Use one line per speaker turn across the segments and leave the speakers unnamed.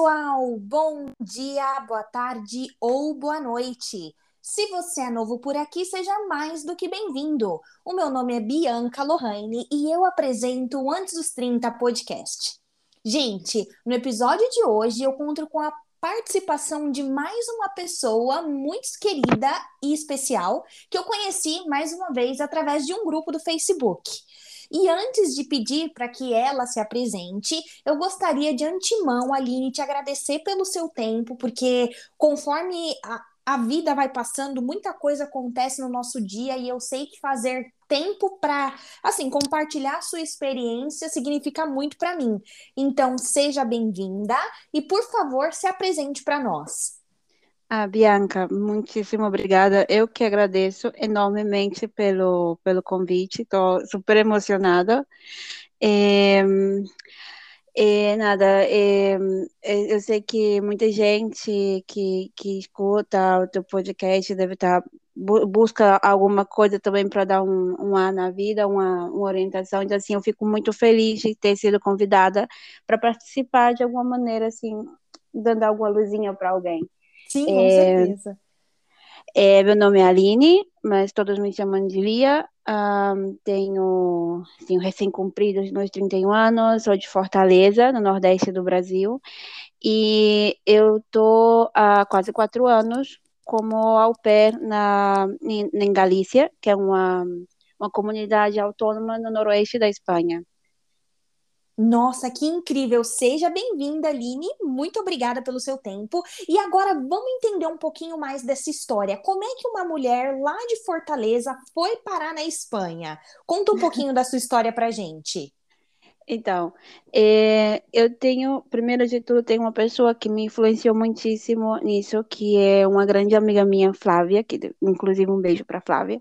pessoal! Bom dia, boa tarde ou boa noite. Se você é novo por aqui, seja mais do que bem-vindo. O meu nome é Bianca Lohane e eu apresento o Antes dos 30 podcast. Gente, no episódio de hoje eu conto com a participação de mais uma pessoa muito querida e especial que eu conheci mais uma vez através de um grupo do Facebook. E antes de pedir para que ela se apresente, eu gostaria de antemão, Aline, te agradecer pelo seu tempo, porque conforme a, a vida vai passando, muita coisa acontece no nosso dia e eu sei que fazer tempo para, assim, compartilhar sua experiência significa muito para mim. Então, seja bem-vinda e, por favor, se apresente para nós.
Ah, Bianca, muitíssimo obrigada. Eu que agradeço enormemente pelo, pelo convite, estou super emocionada. É, é, nada, é, eu sei que muita gente que, que escuta o teu podcast deve estar tá, busca alguma coisa também para dar um, um ar na vida, uma, uma orientação. Então, assim, eu fico muito feliz de ter sido convidada para participar de alguma maneira, assim, dando alguma luzinha para alguém.
Sim, com é, certeza.
É, meu nome é Aline, mas todos me chamam de Lia. Um, tenho, tenho recém-cumpridos meus 31 anos, sou de Fortaleza, no Nordeste do Brasil, e eu estou há quase quatro anos como au pair na, em, em Galícia, que é uma, uma comunidade autônoma no noroeste da Espanha.
Nossa, que incrível! Seja bem-vinda, Aline. Muito obrigada pelo seu tempo. E agora vamos entender um pouquinho mais dessa história. Como é que uma mulher lá de Fortaleza foi parar na Espanha? Conta um pouquinho da sua história pra gente.
Então, é, eu tenho, primeiro de tudo, tem uma pessoa que me influenciou muitíssimo nisso, que é uma grande amiga minha, Flávia, que inclusive um beijo para Flávia,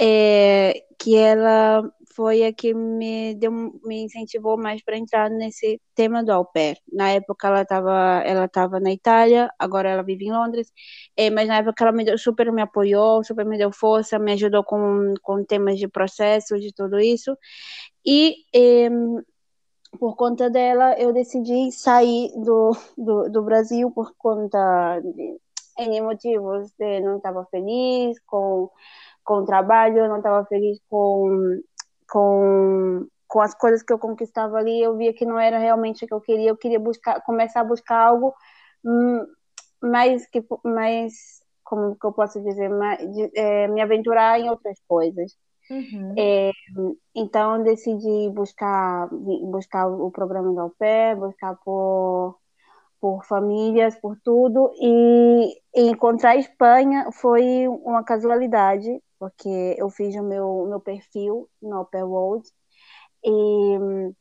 é, que ela foi a que me deu, me incentivou mais para entrar nesse tema do au pair. Na época ela estava ela tava na Itália, agora ela vive em Londres, é, mas na época ela me deu, super me apoiou, super me deu força, me ajudou com, com temas de processos, de tudo isso. E é, por conta dela eu decidi sair do, do, do Brasil por conta de N motivos, de não estava feliz com com o trabalho, não estava feliz com com, com as coisas que eu conquistava ali, eu via que não era realmente o que eu queria. Eu queria buscar, começar a buscar algo hum, mais que mais como que eu posso dizer, mais, é, me aventurar em outras coisas. Uhum. É, então decidi buscar buscar o programa do Au buscar por por famílias, por tudo e, e encontrar a Espanha foi uma casualidade porque eu fiz o meu, meu perfil no Upper World e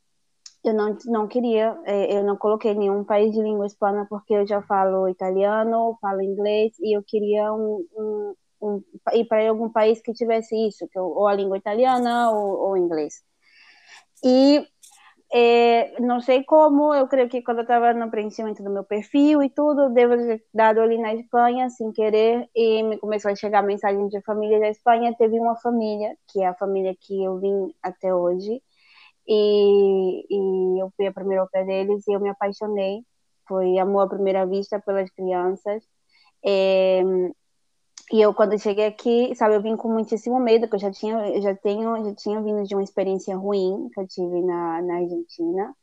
eu não, não queria, é, eu não coloquei nenhum país de língua hispana porque eu já falo italiano, falo inglês e eu queria um, um, um ir para algum país que tivesse isso, que eu, ou a língua italiana ou, ou inglês. E é, não sei como, eu creio que quando eu estava no preenchimento do meu perfil e tudo, devo ter dado ali na Espanha, sem querer, e me começou a chegar mensagem de família da Espanha. Teve uma família, que é a família que eu vim até hoje, e, e eu fui a primeira ao pé deles e eu me apaixonei. Foi amor à primeira vista pelas crianças. É, e eu, quando cheguei aqui, sabe, eu vim com muitíssimo medo, porque eu já tinha, eu já tenho, já tinha vindo de uma experiência ruim que eu tive na, na Argentina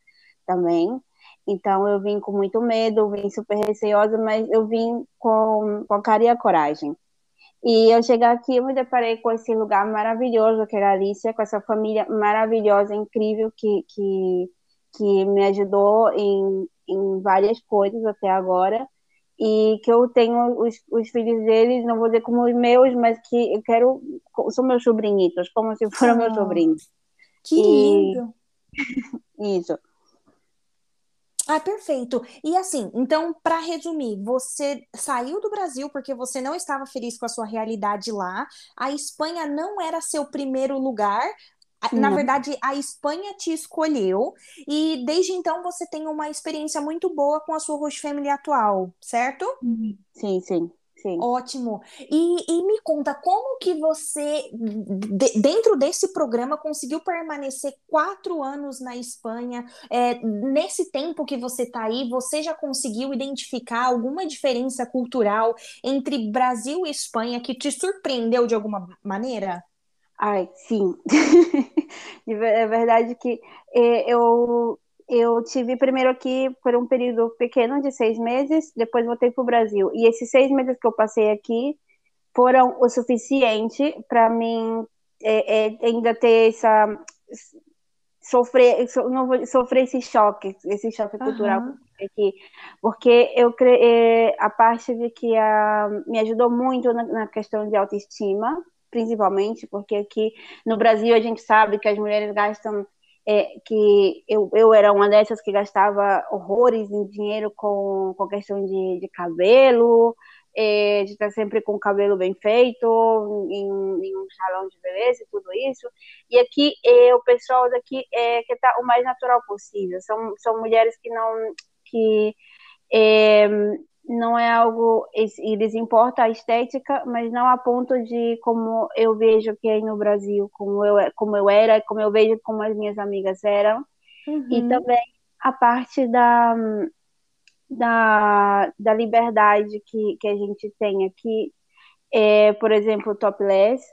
também. Então, eu vim com muito medo, vim super receosa, mas eu vim com, com a cara e a coragem. E eu cheguei aqui, eu me deparei com esse lugar maravilhoso que é Galícia, com essa família maravilhosa, incrível, que, que, que me ajudou em, em várias coisas até agora e que eu tenho os, os filhos deles, não vou dizer como os meus, mas que eu quero, são meus sobrinhitos, como se foram oh, meus sobrinhos.
Que lindo!
Isso.
Ah, perfeito. E assim, então, para resumir, você saiu do Brasil porque você não estava feliz com a sua realidade lá. A Espanha não era seu primeiro lugar, na verdade, a Espanha te escolheu e desde então você tem uma experiência muito boa com a sua host family atual, certo?
Sim, sim, sim.
Ótimo. E, e me conta, como que você, de, dentro desse programa, conseguiu permanecer quatro anos na Espanha? É, nesse tempo que você está aí, você já conseguiu identificar alguma diferença cultural entre Brasil e Espanha que te surpreendeu de alguma maneira?
Ai, sim. é verdade que é, eu eu tive primeiro aqui por um período pequeno de seis meses, depois voltei para o Brasil. E esses seis meses que eu passei aqui foram o suficiente para mim é, é, ainda ter essa sofrer não sofrer esse choque esse choque uhum. cultural aqui porque eu é, a parte de que a, me ajudou muito na, na questão de autoestima principalmente porque aqui no Brasil a gente sabe que as mulheres gastam é, que eu, eu era uma dessas que gastava horrores em dinheiro com, com questão de, de cabelo, é, de estar sempre com o cabelo bem feito, em, em, um salão de beleza e tudo isso. E aqui é, o pessoal daqui é que está o mais natural possível. São, são mulheres que não que é, não é algo, eles importam a estética, mas não a ponto de como eu vejo que é no Brasil, como eu, como eu era, como eu vejo como as minhas amigas eram, uhum. e também a parte da, da, da liberdade que, que a gente tem aqui, é, por exemplo, topless,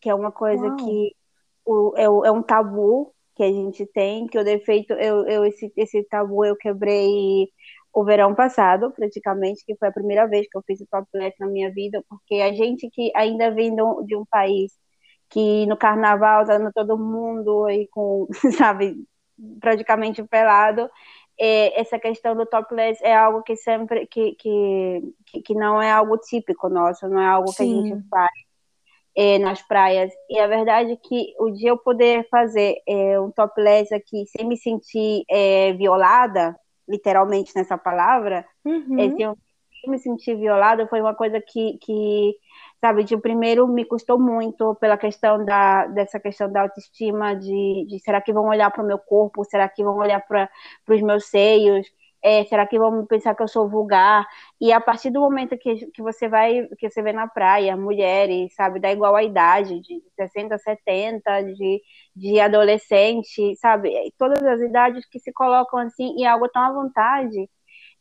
que é uma coisa Uau. que o, é, é um tabu que a gente tem, que o defeito, eu, eu esse, esse tabu eu quebrei o verão passado, praticamente, que foi a primeira vez que eu fiz o topless na minha vida, porque a gente que ainda vem de um país que no carnaval tá todo mundo aí com, sabe, praticamente pelado, é, essa questão do topless é algo que sempre, que, que, que não é algo típico nosso, não é algo Sim. que a gente faz é, nas praias. E a verdade é que o dia eu poder fazer é, um topless aqui sem me sentir é, violada, literalmente nessa palavra, uhum. é, eu me sentir violada foi uma coisa que, que sabe, de primeiro me custou muito pela questão da dessa questão da autoestima, de, de será que vão olhar para o meu corpo, será que vão olhar para os meus seios, é, será que vão pensar que eu sou vulgar? E a partir do momento que, que você vai, que você vê na praia, mulheres, sabe, da igual a idade, de 60, 70, de, de adolescente, sabe, todas as idades que se colocam assim, e algo tão à vontade.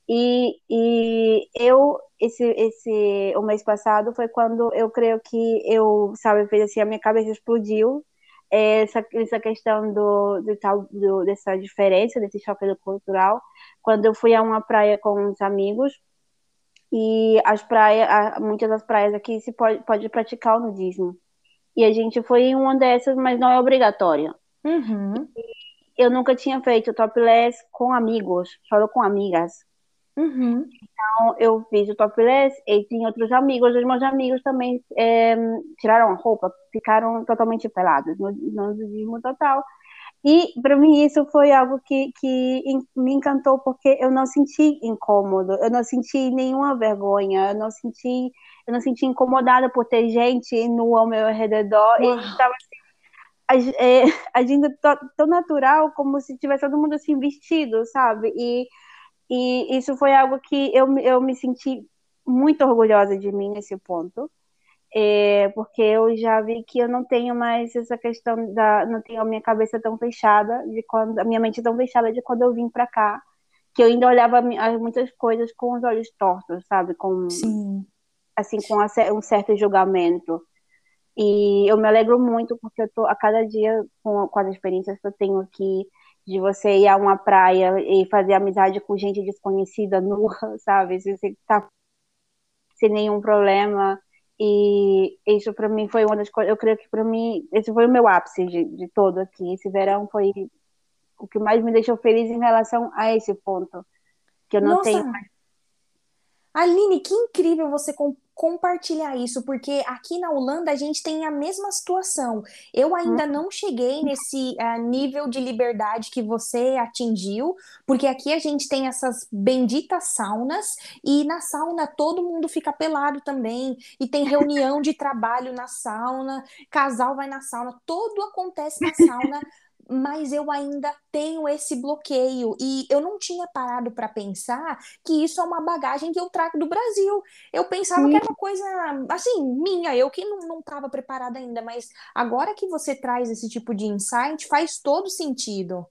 E, e eu, esse, esse, o mês passado foi quando eu creio que eu, sabe, fez assim, a minha cabeça explodiu, essa, essa questão do, do, do, dessa diferença, desse choque cultural, quando eu fui a uma praia com uns amigos, e as praias, muitas das praias aqui se pode, pode praticar o nudismo. E a gente foi em uma dessas, mas não é obrigatória. Uhum. Eu nunca tinha feito topless com amigos, só com amigas. Uhum. Então, eu fiz o topless e tinha outros amigos, os meus amigos também é, tiraram a roupa, ficaram totalmente pelados, no, nudismo total. E para mim isso foi algo que, que me encantou porque eu não senti incômodo, eu não senti nenhuma vergonha, eu não senti, eu não senti incomodada por ter gente nua ao meu redor Uau. e estava assim, é, agindo tão natural como se tivesse todo mundo assim vestido, sabe? E e isso foi algo que eu, eu me senti muito orgulhosa de mim nesse ponto, é, porque eu já vi que eu não tenho mais essa questão da. não tenho a minha cabeça tão fechada, de quando a minha mente tão fechada de quando eu vim para cá, que eu ainda olhava muitas coisas com os olhos tortos, sabe? Com, Sim. Assim, com um certo julgamento. E eu me alegro muito porque eu tô a cada dia com, com as experiências que eu tenho aqui de você ir a uma praia e fazer amizade com gente desconhecida, nua, sabe? Você tá sem nenhum problema. E isso para mim foi uma das coisas, eu creio que para mim, esse foi o meu ápice de, de todo aqui. Esse verão foi o que mais me deixou feliz em relação a esse ponto. Que eu não Nossa. tenho mais
Aline, que incrível você compartilhar isso, porque aqui na Holanda a gente tem a mesma situação. Eu ainda não cheguei nesse uh, nível de liberdade que você atingiu, porque aqui a gente tem essas benditas saunas, e na sauna todo mundo fica pelado também, e tem reunião de trabalho na sauna, casal vai na sauna, tudo acontece na sauna. mas eu ainda tenho esse bloqueio e eu não tinha parado para pensar que isso é uma bagagem que eu trago do Brasil. Eu pensava Sim. que era uma coisa assim, minha, eu que não estava preparada ainda, mas agora que você traz esse tipo de insight, faz todo sentido.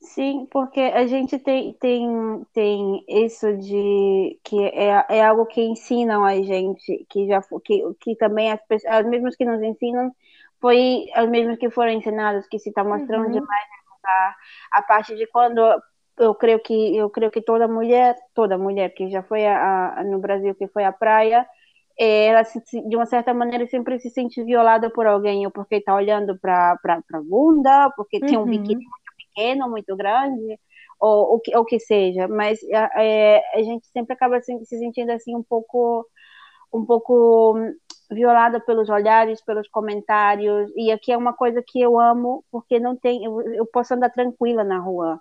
Sim, porque a gente tem, tem, tem isso de que é, é algo que ensinam a gente, que já que, que também as pessoas, as mesmas que nos ensinam, foi as mesmas que foram ensinadas, que se está mostrando uhum. demais a, a parte de quando eu creio que eu creio que toda mulher, toda mulher que já foi a, a, no Brasil que foi à praia, ela se, de uma certa maneira sempre se sente violada por alguém, ou porque está olhando para a bunda, porque uhum. tem um biquíni uhum pequeno, muito grande, ou o que, ou que seja, mas é, a gente sempre acaba se, se sentindo assim um pouco, um pouco violada pelos olhares, pelos comentários, e aqui é uma coisa que eu amo, porque não tem, eu, eu posso andar tranquila na rua,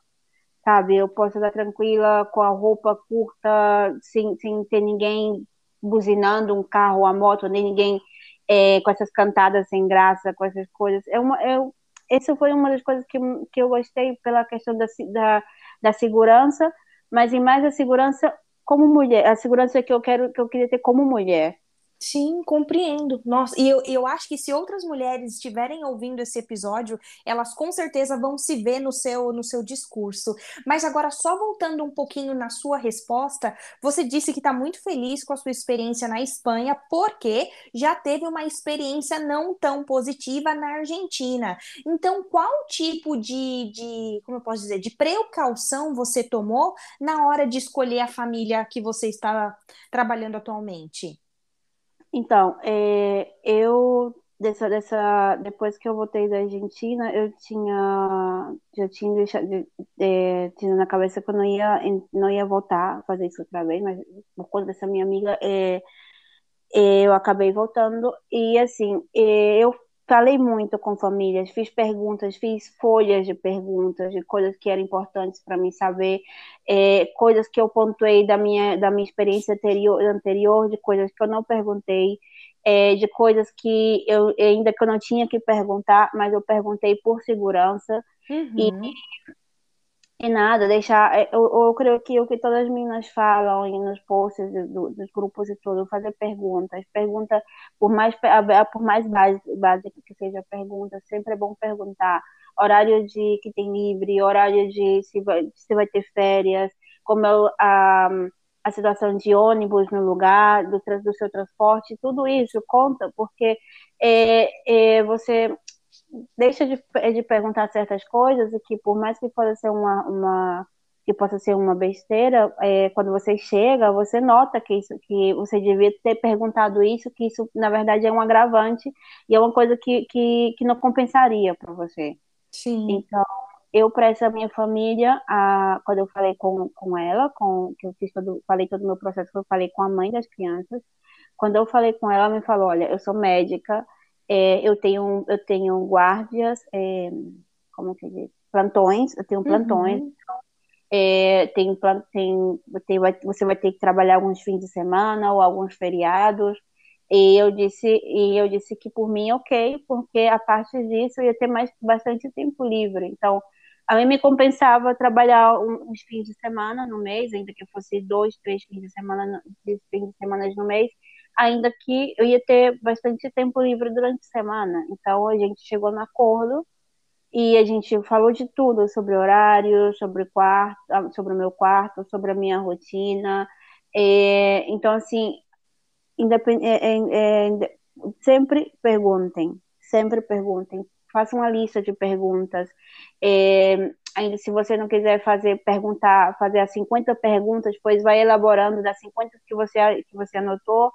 sabe? Eu posso andar tranquila com a roupa curta, sem, sem ter ninguém buzinando um carro, a moto, nem ninguém é, com essas cantadas sem graça, com essas coisas. É uma, é, essa foi uma das coisas que, que eu gostei pela questão da, da, da segurança, mas em mais a segurança como mulher, a segurança que eu quero que eu queria ter como mulher.
Sim, compreendo. Nossa, e eu, eu acho que se outras mulheres estiverem ouvindo esse episódio, elas com certeza vão se ver no seu, no seu discurso. Mas agora, só voltando um pouquinho na sua resposta, você disse que está muito feliz com a sua experiência na Espanha, porque já teve uma experiência não tão positiva na Argentina. Então, qual tipo de, de como eu posso dizer, de precaução você tomou na hora de escolher a família que você está trabalhando atualmente?
Então, é, eu dessa, dessa, depois que eu voltei da Argentina, eu tinha já tinha deixado é, tinha na cabeça que eu não ia não ia voltar a fazer isso outra vez, mas por conta dessa minha amiga, é, é eu acabei voltando. E assim, é, eu falei muito com famílias, fiz perguntas, fiz folhas de perguntas, de coisas que eram importantes para mim saber, é, coisas que eu pontuei da minha, da minha experiência anterior, anterior, de coisas que eu não perguntei, é, de coisas que eu ainda que eu não tinha que perguntar, mas eu perguntei por segurança. Uhum. E e nada, deixar. É, eu, eu creio que o que todas as meninas falam nos posts do, dos grupos e tudo, fazer perguntas. Pergunta, por mais, por mais básica que seja a pergunta, sempre é bom perguntar. Horário de que tem livre, horário de se vai, se vai ter férias, como é a, a situação de ônibus no lugar, do, do seu transporte, tudo isso conta, porque é, é, você deixa de, de perguntar certas coisas e que por mais que possa ser uma, uma que possa ser uma besteira, é, quando você chega, você nota que isso, que você devia ter perguntado isso, que isso na verdade é um agravante e é uma coisa que, que, que não compensaria para você.
Sim.
Então, eu para essa minha família, a, quando eu falei com, com ela, com que eu fiz todo, falei todo o meu processo, eu falei com a mãe das crianças. Quando eu falei com ela, ela me falou, olha, eu sou médica, é, eu tenho eu tenho guardas, é, como que diz? plantões, eu tenho plantões. Uhum. É, tem, tem, tem, você vai ter que trabalhar alguns fins de semana ou alguns feriados. E eu disse, e eu disse que por mim, ok, porque a parte disso eu ia ter mais bastante tempo livre. Então, a mim me compensava trabalhar uns fins de semana no mês, ainda que fosse dois, três fins de semana, fins de semana no mês, ainda que eu ia ter bastante tempo livre durante a semana. Então a gente chegou no acordo e a gente falou de tudo sobre horário, sobre quarto, sobre o meu quarto, sobre a minha rotina. É, então assim, independ, é, é, é, sempre perguntem, sempre perguntem, façam uma lista de perguntas. É, ainda se você não quiser fazer perguntar, fazer as 50 perguntas, depois vai elaborando das 50 que você que você anotou,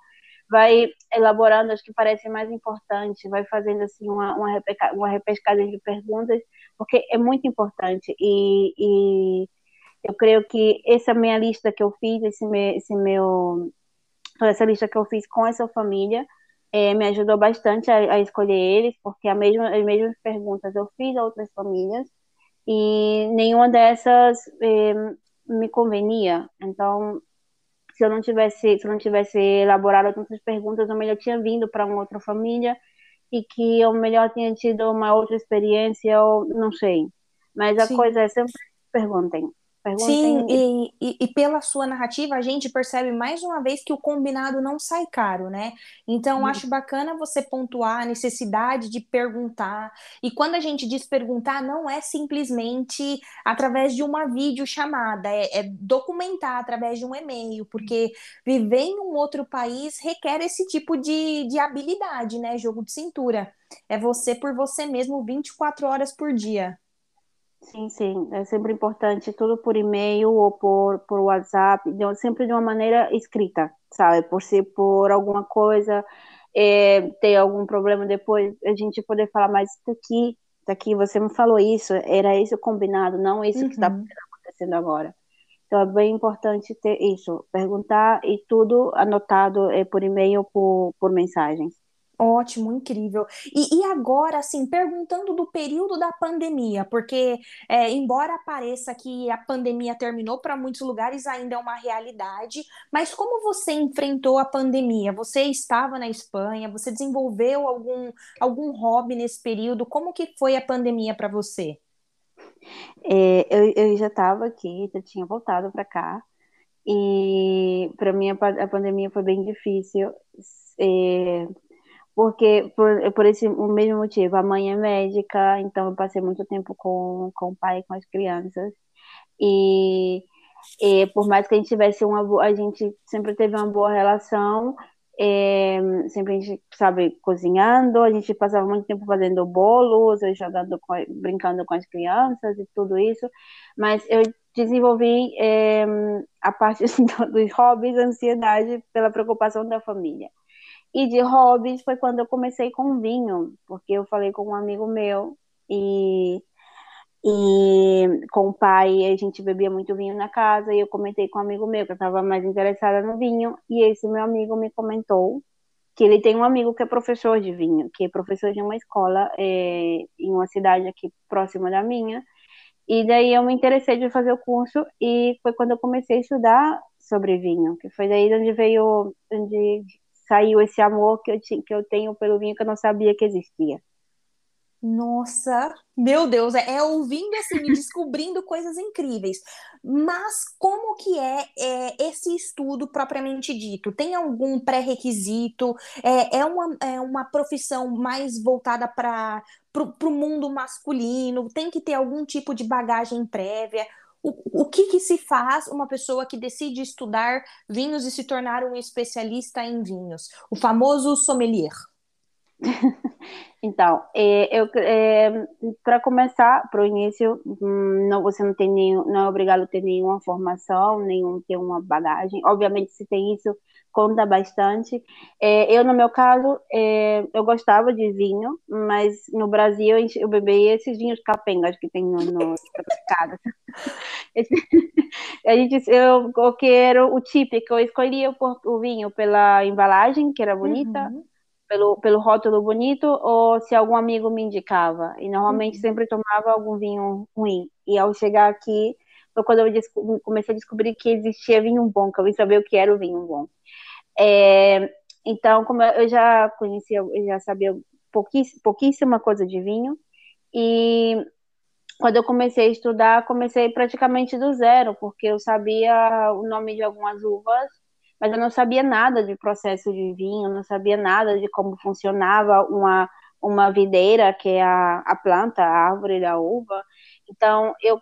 vai elaborando as que parecem mais importantes, vai fazendo assim uma, uma, uma repescagem de perguntas, porque é muito importante e, e eu creio que essa minha lista que eu fiz, esse meu, esse meu essa lista que eu fiz com essa família é, me ajudou bastante a, a, escolher eles, porque a mesma, as mesmas perguntas eu fiz a outras famílias e nenhuma dessas é, me convenia. Então se eu não tivesse, se eu não tivesse elaborado tantas perguntas, eu melhor tinha vindo para uma outra família e que eu melhor tinha tido uma outra experiência, ou não sei. Mas a Sim. coisa é sempre perguntem.
Sim, e, e, e, pela sua narrativa, a gente percebe mais uma vez que o combinado não sai caro, né? Então, hum. acho bacana você pontuar a necessidade de perguntar. E quando a gente diz perguntar, não é simplesmente através de uma videochamada, é, é documentar através de um e-mail, porque viver em um outro país requer esse tipo de, de habilidade, né? Jogo de cintura. É você por você mesmo 24 horas por dia.
Sim, sim, é sempre importante, tudo por e-mail ou por, por WhatsApp, de, sempre de uma maneira escrita, sabe? Por se por alguma coisa é, ter algum problema depois, a gente poder falar, mas tá aqui, tá aqui, você me falou isso, era isso combinado, não isso uhum. que está acontecendo agora. Então é bem importante ter isso, perguntar e tudo anotado é, por e-mail ou por, por mensagens.
Ótimo, incrível. E, e, agora, assim, perguntando do período da pandemia, porque, é, embora pareça que a pandemia terminou para muitos lugares, ainda é uma realidade, mas como você enfrentou a pandemia? Você estava na Espanha, você desenvolveu algum, algum hobby nesse período? Como que foi a pandemia para você?
É, eu, eu já estava aqui, já tinha voltado para cá, e para mim a, a pandemia foi bem difícil. É, porque por, por esse o mesmo motivo, a mãe é médica, então eu passei muito tempo com, com o pai, com as crianças, e, e por mais que a gente tivesse uma a gente sempre teve uma boa relação, é, sempre a gente, sabe, cozinhando, a gente passava muito tempo fazendo bolos, jogando, com, brincando com as crianças e tudo isso, mas eu desenvolvi é, a parte assim, dos hobbies, ansiedade pela preocupação da família. E de hobbies foi quando eu comecei com vinho, porque eu falei com um amigo meu e, e com o pai a gente bebia muito vinho na casa e eu comentei com um amigo meu que eu estava mais interessada no vinho e esse meu amigo me comentou que ele tem um amigo que é professor de vinho, que é professor de uma escola é, em uma cidade aqui próxima da minha. E daí eu me interessei de fazer o curso e foi quando eu comecei a estudar sobre vinho, que foi daí onde veio, onde saiu esse amor que eu, que eu tenho pelo vinho que eu não sabia que existia.
Nossa, meu Deus, é, é ouvindo assim, descobrindo coisas incríveis. Mas como que é, é, esse estudo propriamente dito? Tem algum pré-requisito? É, é, uma, é uma profissão mais voltada para o mundo masculino? Tem que ter algum tipo de bagagem prévia? O, o que, que se faz uma pessoa que decide estudar vinhos e se tornar um especialista em vinhos? O famoso sommelier.
Então, é, é, para começar, para o início, hum, não, você não tem nenhum, não é obrigado a ter nenhuma formação, nenhum ter uma bagagem. Obviamente, se tem isso, conta bastante. É, eu, no meu caso, é, eu gostava de vinho, mas no Brasil eu bebi esses vinhos capengas que tem no, no mercado. a gente, eu, eu quero o típico, eu escolhia o, o vinho pela embalagem, que era bonita. Uhum pelo, pelo rótulo bonito ou se algum amigo me indicava. E normalmente uhum. sempre tomava algum vinho ruim. E ao chegar aqui, foi quando eu comecei a descobrir que existia vinho bom, que eu vim saber o que era o vinho bom. É, então, como eu já conhecia, eu já sabia pouquíssima, coisa de vinho. E quando eu comecei a estudar, comecei praticamente do zero, porque eu sabia o nome de algumas uvas mas eu não sabia nada de processo de vinho, não sabia nada de como funcionava uma, uma videira, que é a, a planta, a árvore da uva. Então, eu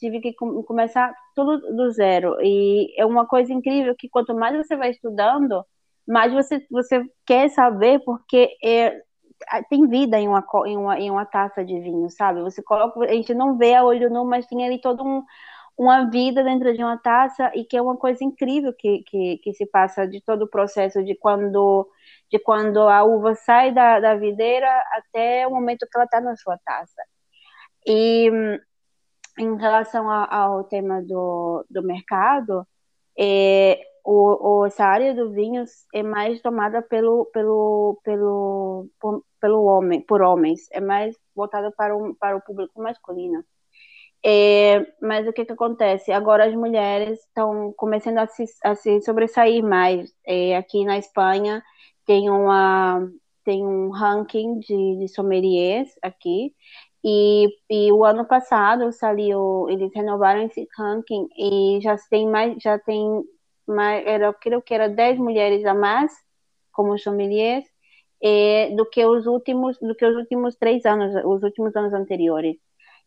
tive que começar tudo do zero. E é uma coisa incrível que quanto mais você vai estudando, mais você, você quer saber, porque é, tem vida em uma, em, uma, em uma taça de vinho, sabe? Você coloca, a gente não vê a olho nu, mas tem ali todo um, uma vida dentro de uma taça e que é uma coisa incrível que, que, que se passa de todo o processo de quando de quando a uva sai da, da videira até o momento que ela está na sua taça. E em relação ao, ao tema do, do mercado, é, o, o, essa área do vinho é mais tomada pelo, pelo, pelo, por, pelo homem, por homens, é mais voltada para o, para o público masculino. É, mas o que, que acontece? Agora as mulheres estão começando a se, a se sobressair mais. É, aqui na Espanha tem uma, tem um ranking de, de sommeliers aqui. E, e o ano passado saiu, eles renovaram esse ranking e já tem mais, já tem mais, era, creio que era 10 mulheres a mais como sommeliers é, do que os últimos do que os últimos três anos, os últimos anos anteriores.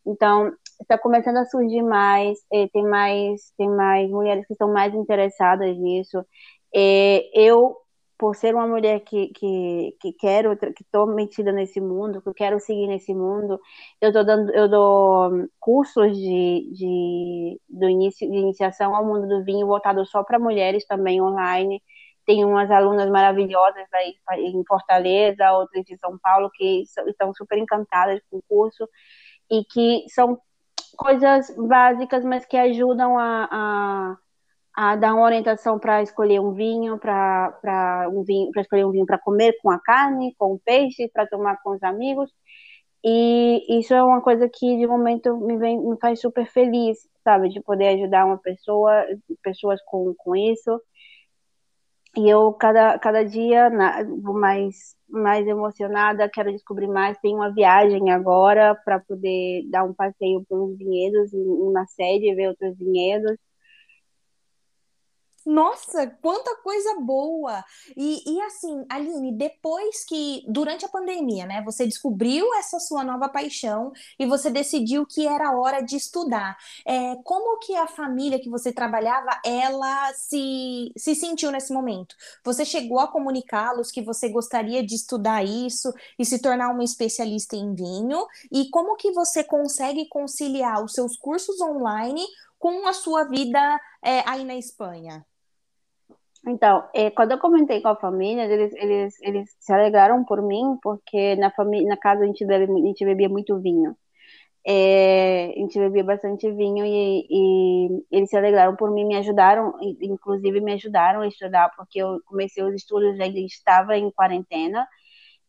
Então está começando a surgir mais, é, tem mais tem mais mulheres que estão mais interessadas nisso. É, eu por ser uma mulher que, que, que quero, que estou metida nesse mundo, que eu quero seguir nesse mundo, eu tô dando, eu dou cursos de, de, do início, de iniciação ao mundo do vinho voltado só para mulheres também online. Tem umas alunas maravilhosas aí em Fortaleza, outras de São Paulo, que estão super encantadas com o curso e que são coisas básicas, mas que ajudam a, a a dar uma orientação para escolher um vinho, para um vinho, para escolher um vinho para comer com a carne, com o peixe, para tomar com os amigos. E isso é uma coisa que de momento me, vem, me faz super feliz, sabe, de poder ajudar uma pessoa, pessoas com, com isso. E eu cada, cada dia vou mais mais emocionada, quero descobrir mais. Tem uma viagem agora para poder dar um passeio por uns vinhedos, uma sede, ver outros vinhedos.
Nossa, quanta coisa boa! E, e assim, Aline, depois que, durante a pandemia, né, você descobriu essa sua nova paixão e você decidiu que era hora de estudar. É, como que a família que você trabalhava, ela se, se sentiu nesse momento? Você chegou a comunicá-los que você gostaria de estudar isso e se tornar uma especialista em vinho? E como que você consegue conciliar os seus cursos online com a sua vida é, aí na Espanha?
Então, é, quando eu comentei com a família, eles, eles, eles se alegraram por mim, porque na, família, na casa a gente, bebe, a gente bebia muito vinho. É, a gente bebia bastante vinho e, e, eles se alegraram por mim, me ajudaram, inclusive me ajudaram a estudar, porque eu comecei os estudos, ainda estava em quarentena,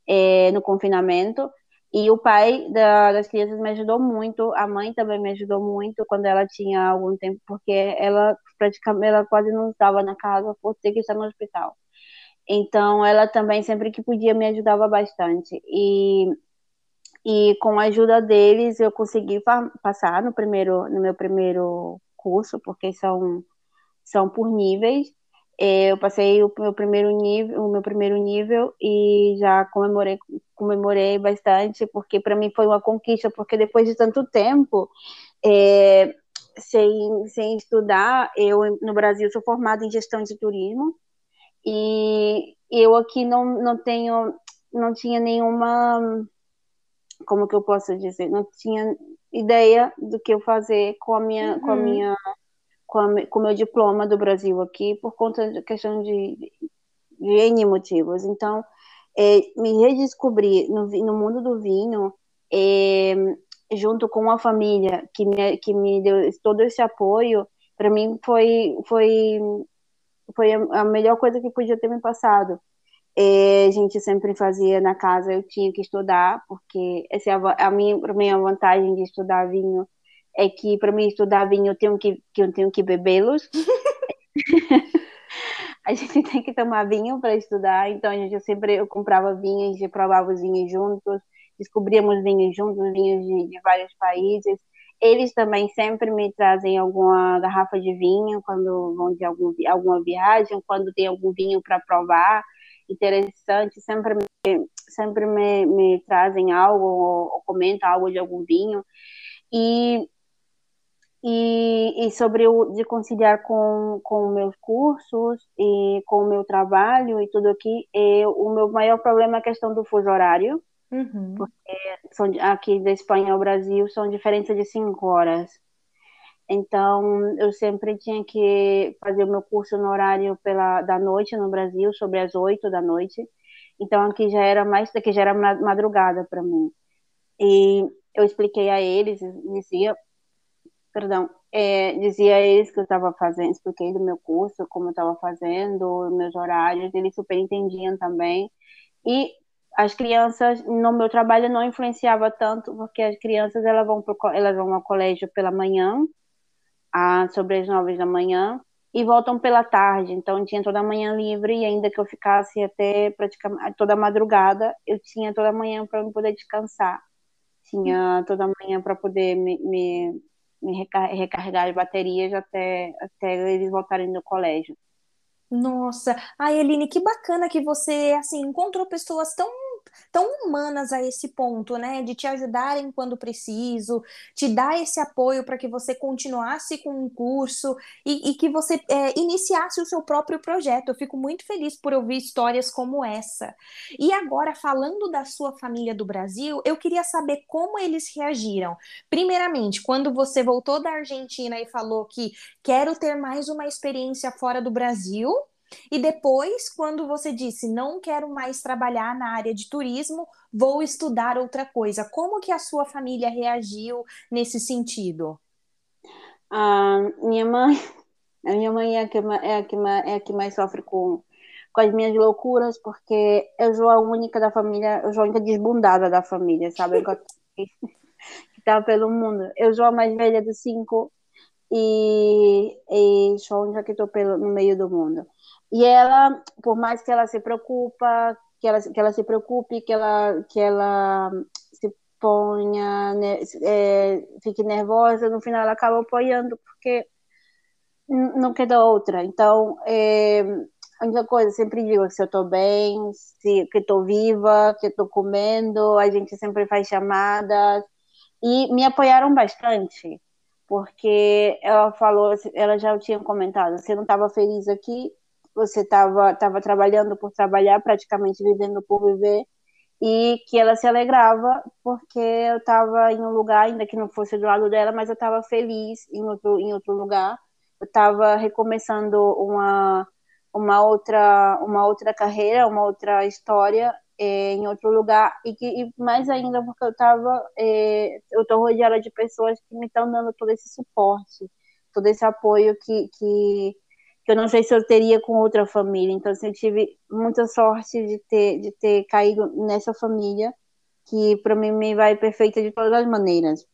é, no confinamento, e o pai da, das crianças me ajudou muito, a mãe também me ajudou muito quando ela tinha algum tempo, porque ela praticamente ela quase não estava na casa por ter que estar no hospital. Então, ela também sempre que podia me ajudava bastante. E e com a ajuda deles eu consegui passar no primeiro no meu primeiro curso, porque são são por níveis. É, eu passei o meu primeiro nível, o meu primeiro nível e já comemorei, comemorei bastante porque para mim foi uma conquista, porque depois de tanto tempo é, sem, sem estudar, eu no Brasil sou formada em gestão de turismo e eu aqui não, não tenho, não tinha nenhuma, como que eu posso dizer, não tinha ideia do que eu fazer com a minha, uhum. com a uhum. minha com o meu diploma do Brasil aqui por conta da questão de, de N motivos. Então, é, me redescobrir no, no, mundo do vinho, é, junto com a família que me, que me deu todo esse apoio, para mim foi, foi, foi a melhor coisa que podia ter me passado. É, a gente sempre fazia na casa, eu tinha que estudar, porque essa é a, a minha, a minha vantagem de estudar vinho é que para mim estudar vinho eu tenho que, que eu tenho que bebê-los. a gente tem que tomar vinho para estudar, então a gente sempre eu comprava vinho, a gente provava os vinhos juntos, descobríamos vinhos juntos, vinhos de, de vários países. Eles também sempre me trazem alguma garrafa de vinho quando vão de algum, alguma viagem, quando tem algum vinho para provar interessante, sempre me, sempre me, me trazem algo ou, ou comentam algo de algum vinho. E e, e, sobre o de conciliar com, com meus cursos e com o meu trabalho e tudo aqui, eu, o meu maior problema é a questão do fuso horário, uhum. porque são, aqui da Espanha ao Brasil são diferenças de cinco horas. Então, eu sempre tinha que fazer o meu curso no horário pela, da noite no Brasil, sobre as oito da noite. Então, aqui já era mais, aqui já era madrugada para mim. E eu expliquei a eles, dizia, perdão, é, dizia eles que eu estava fazendo, expliquei do meu curso, como eu estava fazendo, meus horários, eles super entendiam também. E as crianças, no meu trabalho, não influenciava tanto, porque as crianças elas vão, pro, elas vão ao colégio pela manhã, a, sobre as nove da manhã, e voltam pela tarde. Então tinha toda a manhã livre e ainda que eu ficasse até praticamente toda a madrugada, eu tinha toda a manhã para poder descansar. Tinha toda a manhã para poder me, me, recarregar as baterias até, até eles voltarem do colégio.
Nossa, ai Eline, que bacana que você assim encontrou pessoas tão tão humanas a esse ponto, né? De te ajudarem quando preciso, te dar esse apoio para que você continuasse com o curso e, e que você é, iniciasse o seu próprio projeto. Eu fico muito feliz por ouvir histórias como essa. E agora, falando da sua família do Brasil, eu queria saber como eles reagiram. Primeiramente, quando você voltou da Argentina e falou que quero ter mais uma experiência fora do Brasil. E depois, quando você disse, não quero mais trabalhar na área de turismo, vou estudar outra coisa, como que a sua família reagiu nesse sentido?
Ah, minha mãe, a minha mãe é a que, é a que, é a que mais sofre com, com as minhas loucuras, porque eu sou a única da família, eu sou a única desbundada da família, sabe? que tá pelo mundo. Eu sou a mais velha dos cinco e, e sou a única que estou no meio do mundo. E ela, por mais que ela se preocupa, que ela, que ela se preocupe, que ela, que ela se ponha, né, é, fique nervosa, no final ela acaba apoiando, porque não queda outra. Então, é, a única coisa, sempre digo se eu estou bem, se, que estou viva, que estou comendo, a gente sempre faz chamadas. E me apoiaram bastante, porque ela falou, ela já tinha comentado, você não estava feliz aqui, você estava tava trabalhando por trabalhar, praticamente vivendo por viver, e que ela se alegrava porque eu estava em um lugar, ainda que não fosse do lado dela, mas eu estava feliz em outro, em outro lugar. Eu estava recomeçando uma, uma, outra, uma outra carreira, uma outra história é, em outro lugar, e, que, e mais ainda porque eu estava, é, eu estou rodeada de pessoas que me estão dando todo esse suporte, todo esse apoio que, que que eu não sei se eu teria com outra família. Então, assim, eu tive muita sorte de ter, de ter caído nessa família, que para mim me vai perfeita de todas as maneiras.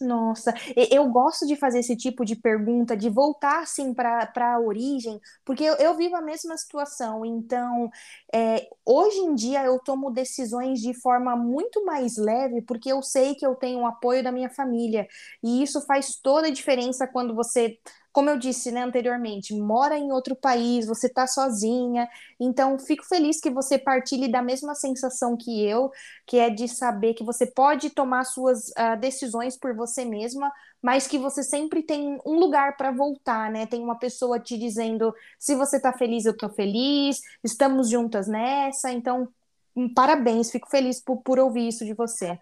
Nossa, eu gosto de fazer esse tipo de pergunta, de voltar assim para a origem, porque eu, eu, vivo a mesma situação. Então, é, hoje em dia eu tomo decisões de forma muito mais leve, porque eu sei que eu tenho o apoio da minha família, e isso faz toda a diferença quando você como eu disse né, anteriormente, mora em outro país, você está sozinha, então fico feliz que você partilhe da mesma sensação que eu, que é de saber que você pode tomar suas uh, decisões por você mesma, mas que você sempre tem um lugar para voltar, né? Tem uma pessoa te dizendo: se você está feliz, eu estou feliz, estamos juntas nessa, então um, parabéns, fico feliz por, por ouvir isso de você.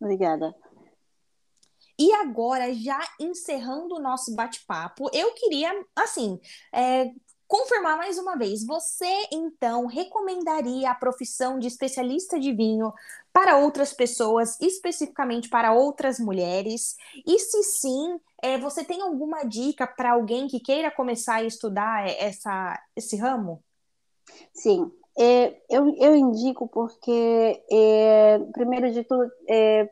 Obrigada.
E agora, já encerrando o nosso bate-papo, eu queria, assim, é, confirmar mais uma vez: você então recomendaria a profissão de especialista de vinho para outras pessoas, especificamente para outras mulheres? E se sim, é, você tem alguma dica para alguém que queira começar a estudar essa, esse ramo?
Sim, é, eu, eu indico porque, é, primeiro de tudo, é,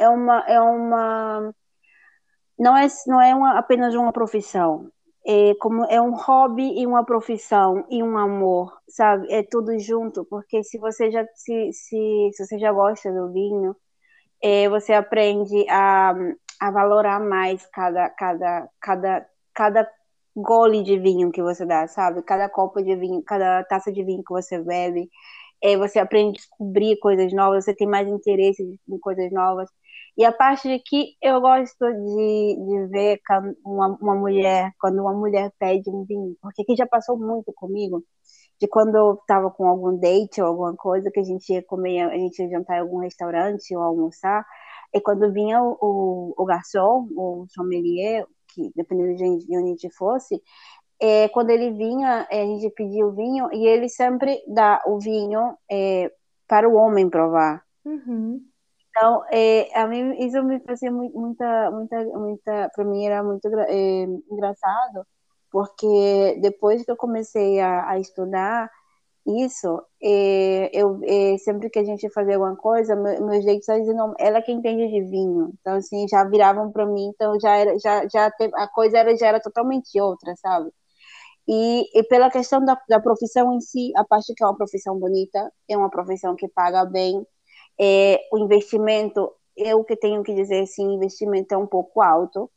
é uma, é uma não é, não é uma, apenas uma profissão, é como é um hobby e uma profissão e um amor, sabe? É tudo junto, porque se você já se, se, se você já gosta do vinho, é, você aprende a, a valorar mais cada cada cada cada gole de vinho que você dá, sabe? Cada copo de vinho, cada taça de vinho que você bebe, é, você aprende a descobrir coisas novas, você tem mais interesse em coisas novas. E a parte de que eu gosto de, de ver uma, uma mulher, quando uma mulher pede um vinho, porque aqui já passou muito comigo, de quando eu estava com algum date ou alguma coisa que a gente ia comer, a gente ia jantar em algum restaurante ou almoçar, e quando vinha o, o, o garçom, o sommelier, que dependendo de onde a gente fosse, é, quando ele vinha, é, a gente pedia o vinho e ele sempre dá o vinho é, para o homem provar.
Uhum.
Então, é, a mim isso me fazia muita, muita, muita, para mim era muito é, engraçado, porque depois que eu comecei a, a estudar isso, é, eu é, sempre que a gente fazia alguma coisa, meus dentes diziam, ela é que entende de vinho. Então, assim, já viravam para mim, então já era, já, já a coisa era, já era totalmente outra, sabe? E, e pela questão da, da profissão em si, a parte que é uma profissão bonita, é uma profissão que paga bem, é, o investimento, eu que tenho que dizer, sim, o investimento é um pouco alto,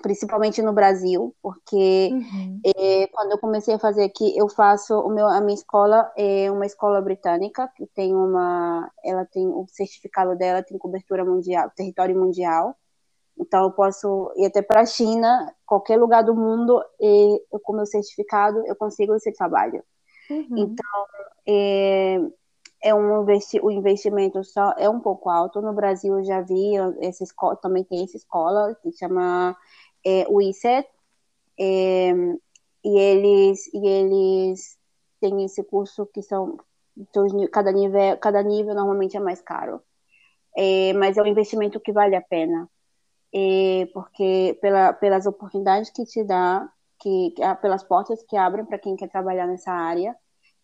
principalmente no Brasil, porque uhum. é, quando eu comecei a fazer aqui, eu faço o meu, a minha escola é uma escola britânica que tem uma, ela tem o certificado dela tem cobertura mundial, território mundial. Então eu posso ir até para a China, qualquer lugar do mundo, e eu com meu certificado eu consigo esse trabalho. Uhum. Então é, é um investi o investimento só é um pouco alto. No Brasil eu já vi essa escola, também tem essa escola que chama é, o ICET, é, e eles e eles têm esse curso que são cada nível cada nível normalmente é mais caro, é, mas é um investimento que vale a pena, é, porque pela, pelas oportunidades que te dá, que pelas portas que abrem para quem quer trabalhar nessa área,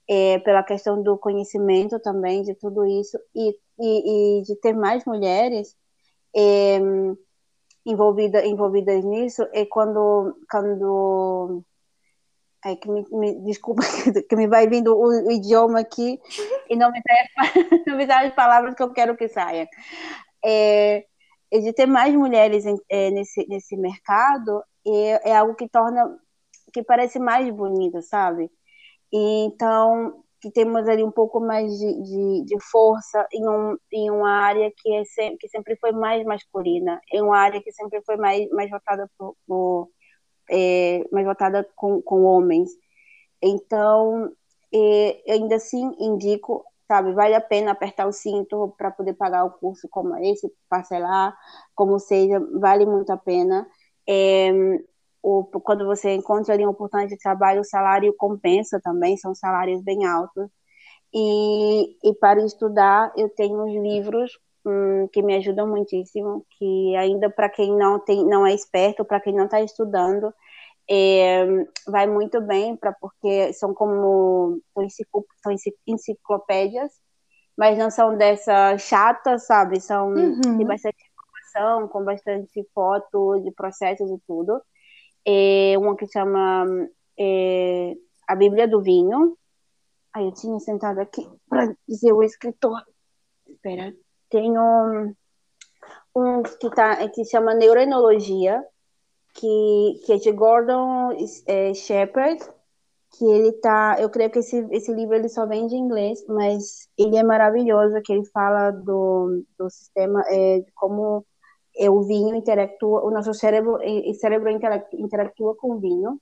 é, pela questão do conhecimento também de tudo isso e, e, e de ter mais mulheres é, envolvida, envolvidas nisso é quando, quando é que me, me, desculpa que me vai vindo o, o idioma aqui e não me sai, não me sai as palavras que eu quero que saia. É, é de ter mais mulheres em, é, nesse, nesse mercado é, é algo que torna que parece mais bonito, sabe? Então que temos ali um pouco mais de, de, de força em, um, em uma área que, é sempre, que sempre foi mais masculina, em uma área que sempre foi mais, mais votada por, por é, mais votada com, com homens. Então, é, ainda assim indico, sabe, vale a pena apertar o cinto para poder pagar o curso como esse, parcelar, como seja, vale muito a pena. É, o, quando você encontra ali uma oportunidade de trabalho, o salário compensa também, são salários bem altos. E, e para estudar, eu tenho os livros hum, que me ajudam muitíssimo, que ainda para quem não tem, não é esperto, para quem não está estudando, é, vai muito bem, para porque são como são enciclopédias, mas não são dessas chatas, sabe? São uhum. de bastante informação, com bastante foto de processos e tudo é uma que chama é, A Bíblia do Vinho. Aí eu tinha sentado aqui para dizer o escritor. Espera, tem um, que, tá, que chama Neuroenologia, que, que é de Gordon é, Shepard, que ele tá, eu creio que esse, esse livro ele só vem de inglês, mas ele é maravilhoso, que ele fala do, do sistema, é, de como é, o vinho interactua, o nosso cérebro, o cérebro interactua com o vinho.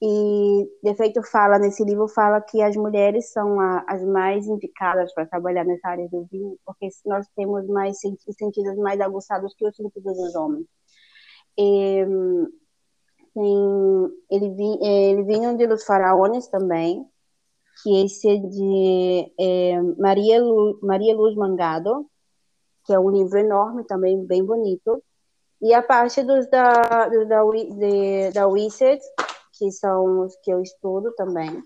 E de feito fala nesse livro fala que as mulheres são a, as mais indicadas para trabalhar nessa área do vinho, porque nós temos mais sentidos mais aguçados que os sentidos dos homens. E, tem, ele, ele vinha de Los Faraones também, que esse é de é, Maria, Lu, Maria Luz Mangado, que é um livro enorme, também bem bonito. E a parte dos da, dos da, de, da WICET, que são os que eu estudo também,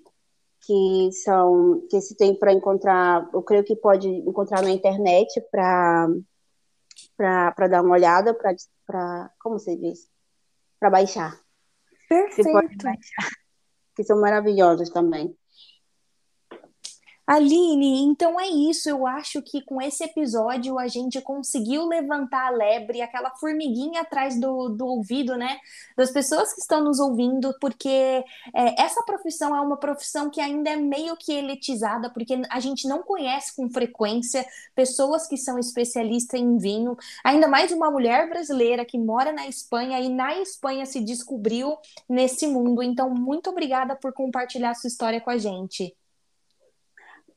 que são que se tem para encontrar, eu creio que pode encontrar na internet para para dar uma olhada, para como se diz? Para baixar.
Perfeito.
Baixar, que são maravilhosos também.
Aline, então é isso. Eu acho que com esse episódio a gente conseguiu levantar a lebre, aquela formiguinha atrás do, do ouvido, né? Das pessoas que estão nos ouvindo, porque é, essa profissão é uma profissão que ainda é meio que elitizada, porque a gente não conhece com frequência pessoas que são especialistas em vinho, ainda mais uma mulher brasileira que mora na Espanha e na Espanha se descobriu nesse mundo. Então, muito obrigada por compartilhar sua história com a gente.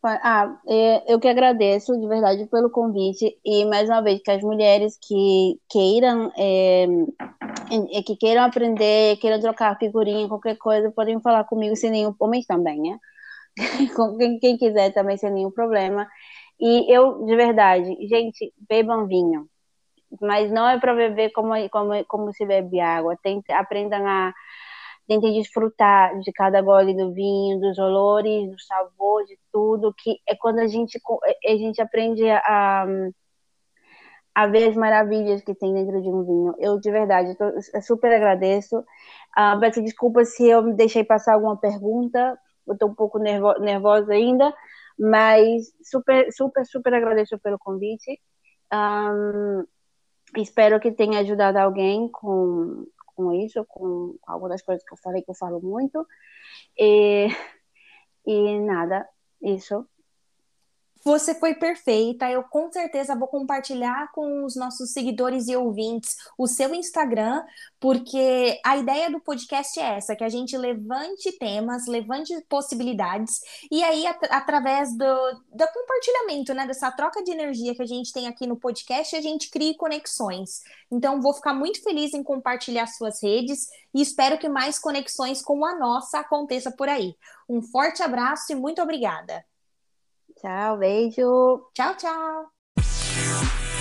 Ah, é, eu que agradeço de verdade pelo convite e mais uma vez que as mulheres que queiram é, que queiram aprender, queiram trocar figurinha, qualquer coisa, podem falar comigo sem nenhum homens também, né? Quem, quem quiser também sem nenhum problema. E eu de verdade, gente, bebam vinho, mas não é para beber como como como se bebe água. Tem, aprendam a tentem desfrutar de cada gole do vinho, dos olores, do sabor, de tudo, que é quando a gente, a gente aprende a, a ver as maravilhas que tem dentro de um vinho. Eu, de verdade, tô, super agradeço. Uh, peço desculpa se eu deixei passar alguma pergunta, eu estou um pouco nervo nervosa ainda, mas super, super, super agradeço pelo convite. Um, espero que tenha ajudado alguém com, com isso, com algumas coisas que eu falei, que eu falo muito. E, e nada, isso.
Você foi perfeita. Eu com certeza vou compartilhar com os nossos seguidores e ouvintes o seu Instagram, porque a ideia do podcast é essa: que a gente levante temas, levante possibilidades, e aí, at através do, do compartilhamento, né, dessa troca de energia que a gente tem aqui no podcast, a gente crie conexões. Então, vou ficar muito feliz em compartilhar suas redes e espero que mais conexões como a nossa aconteça por aí. Um forte abraço e muito obrigada.
Tchau, beijo.
Tchau, tchau.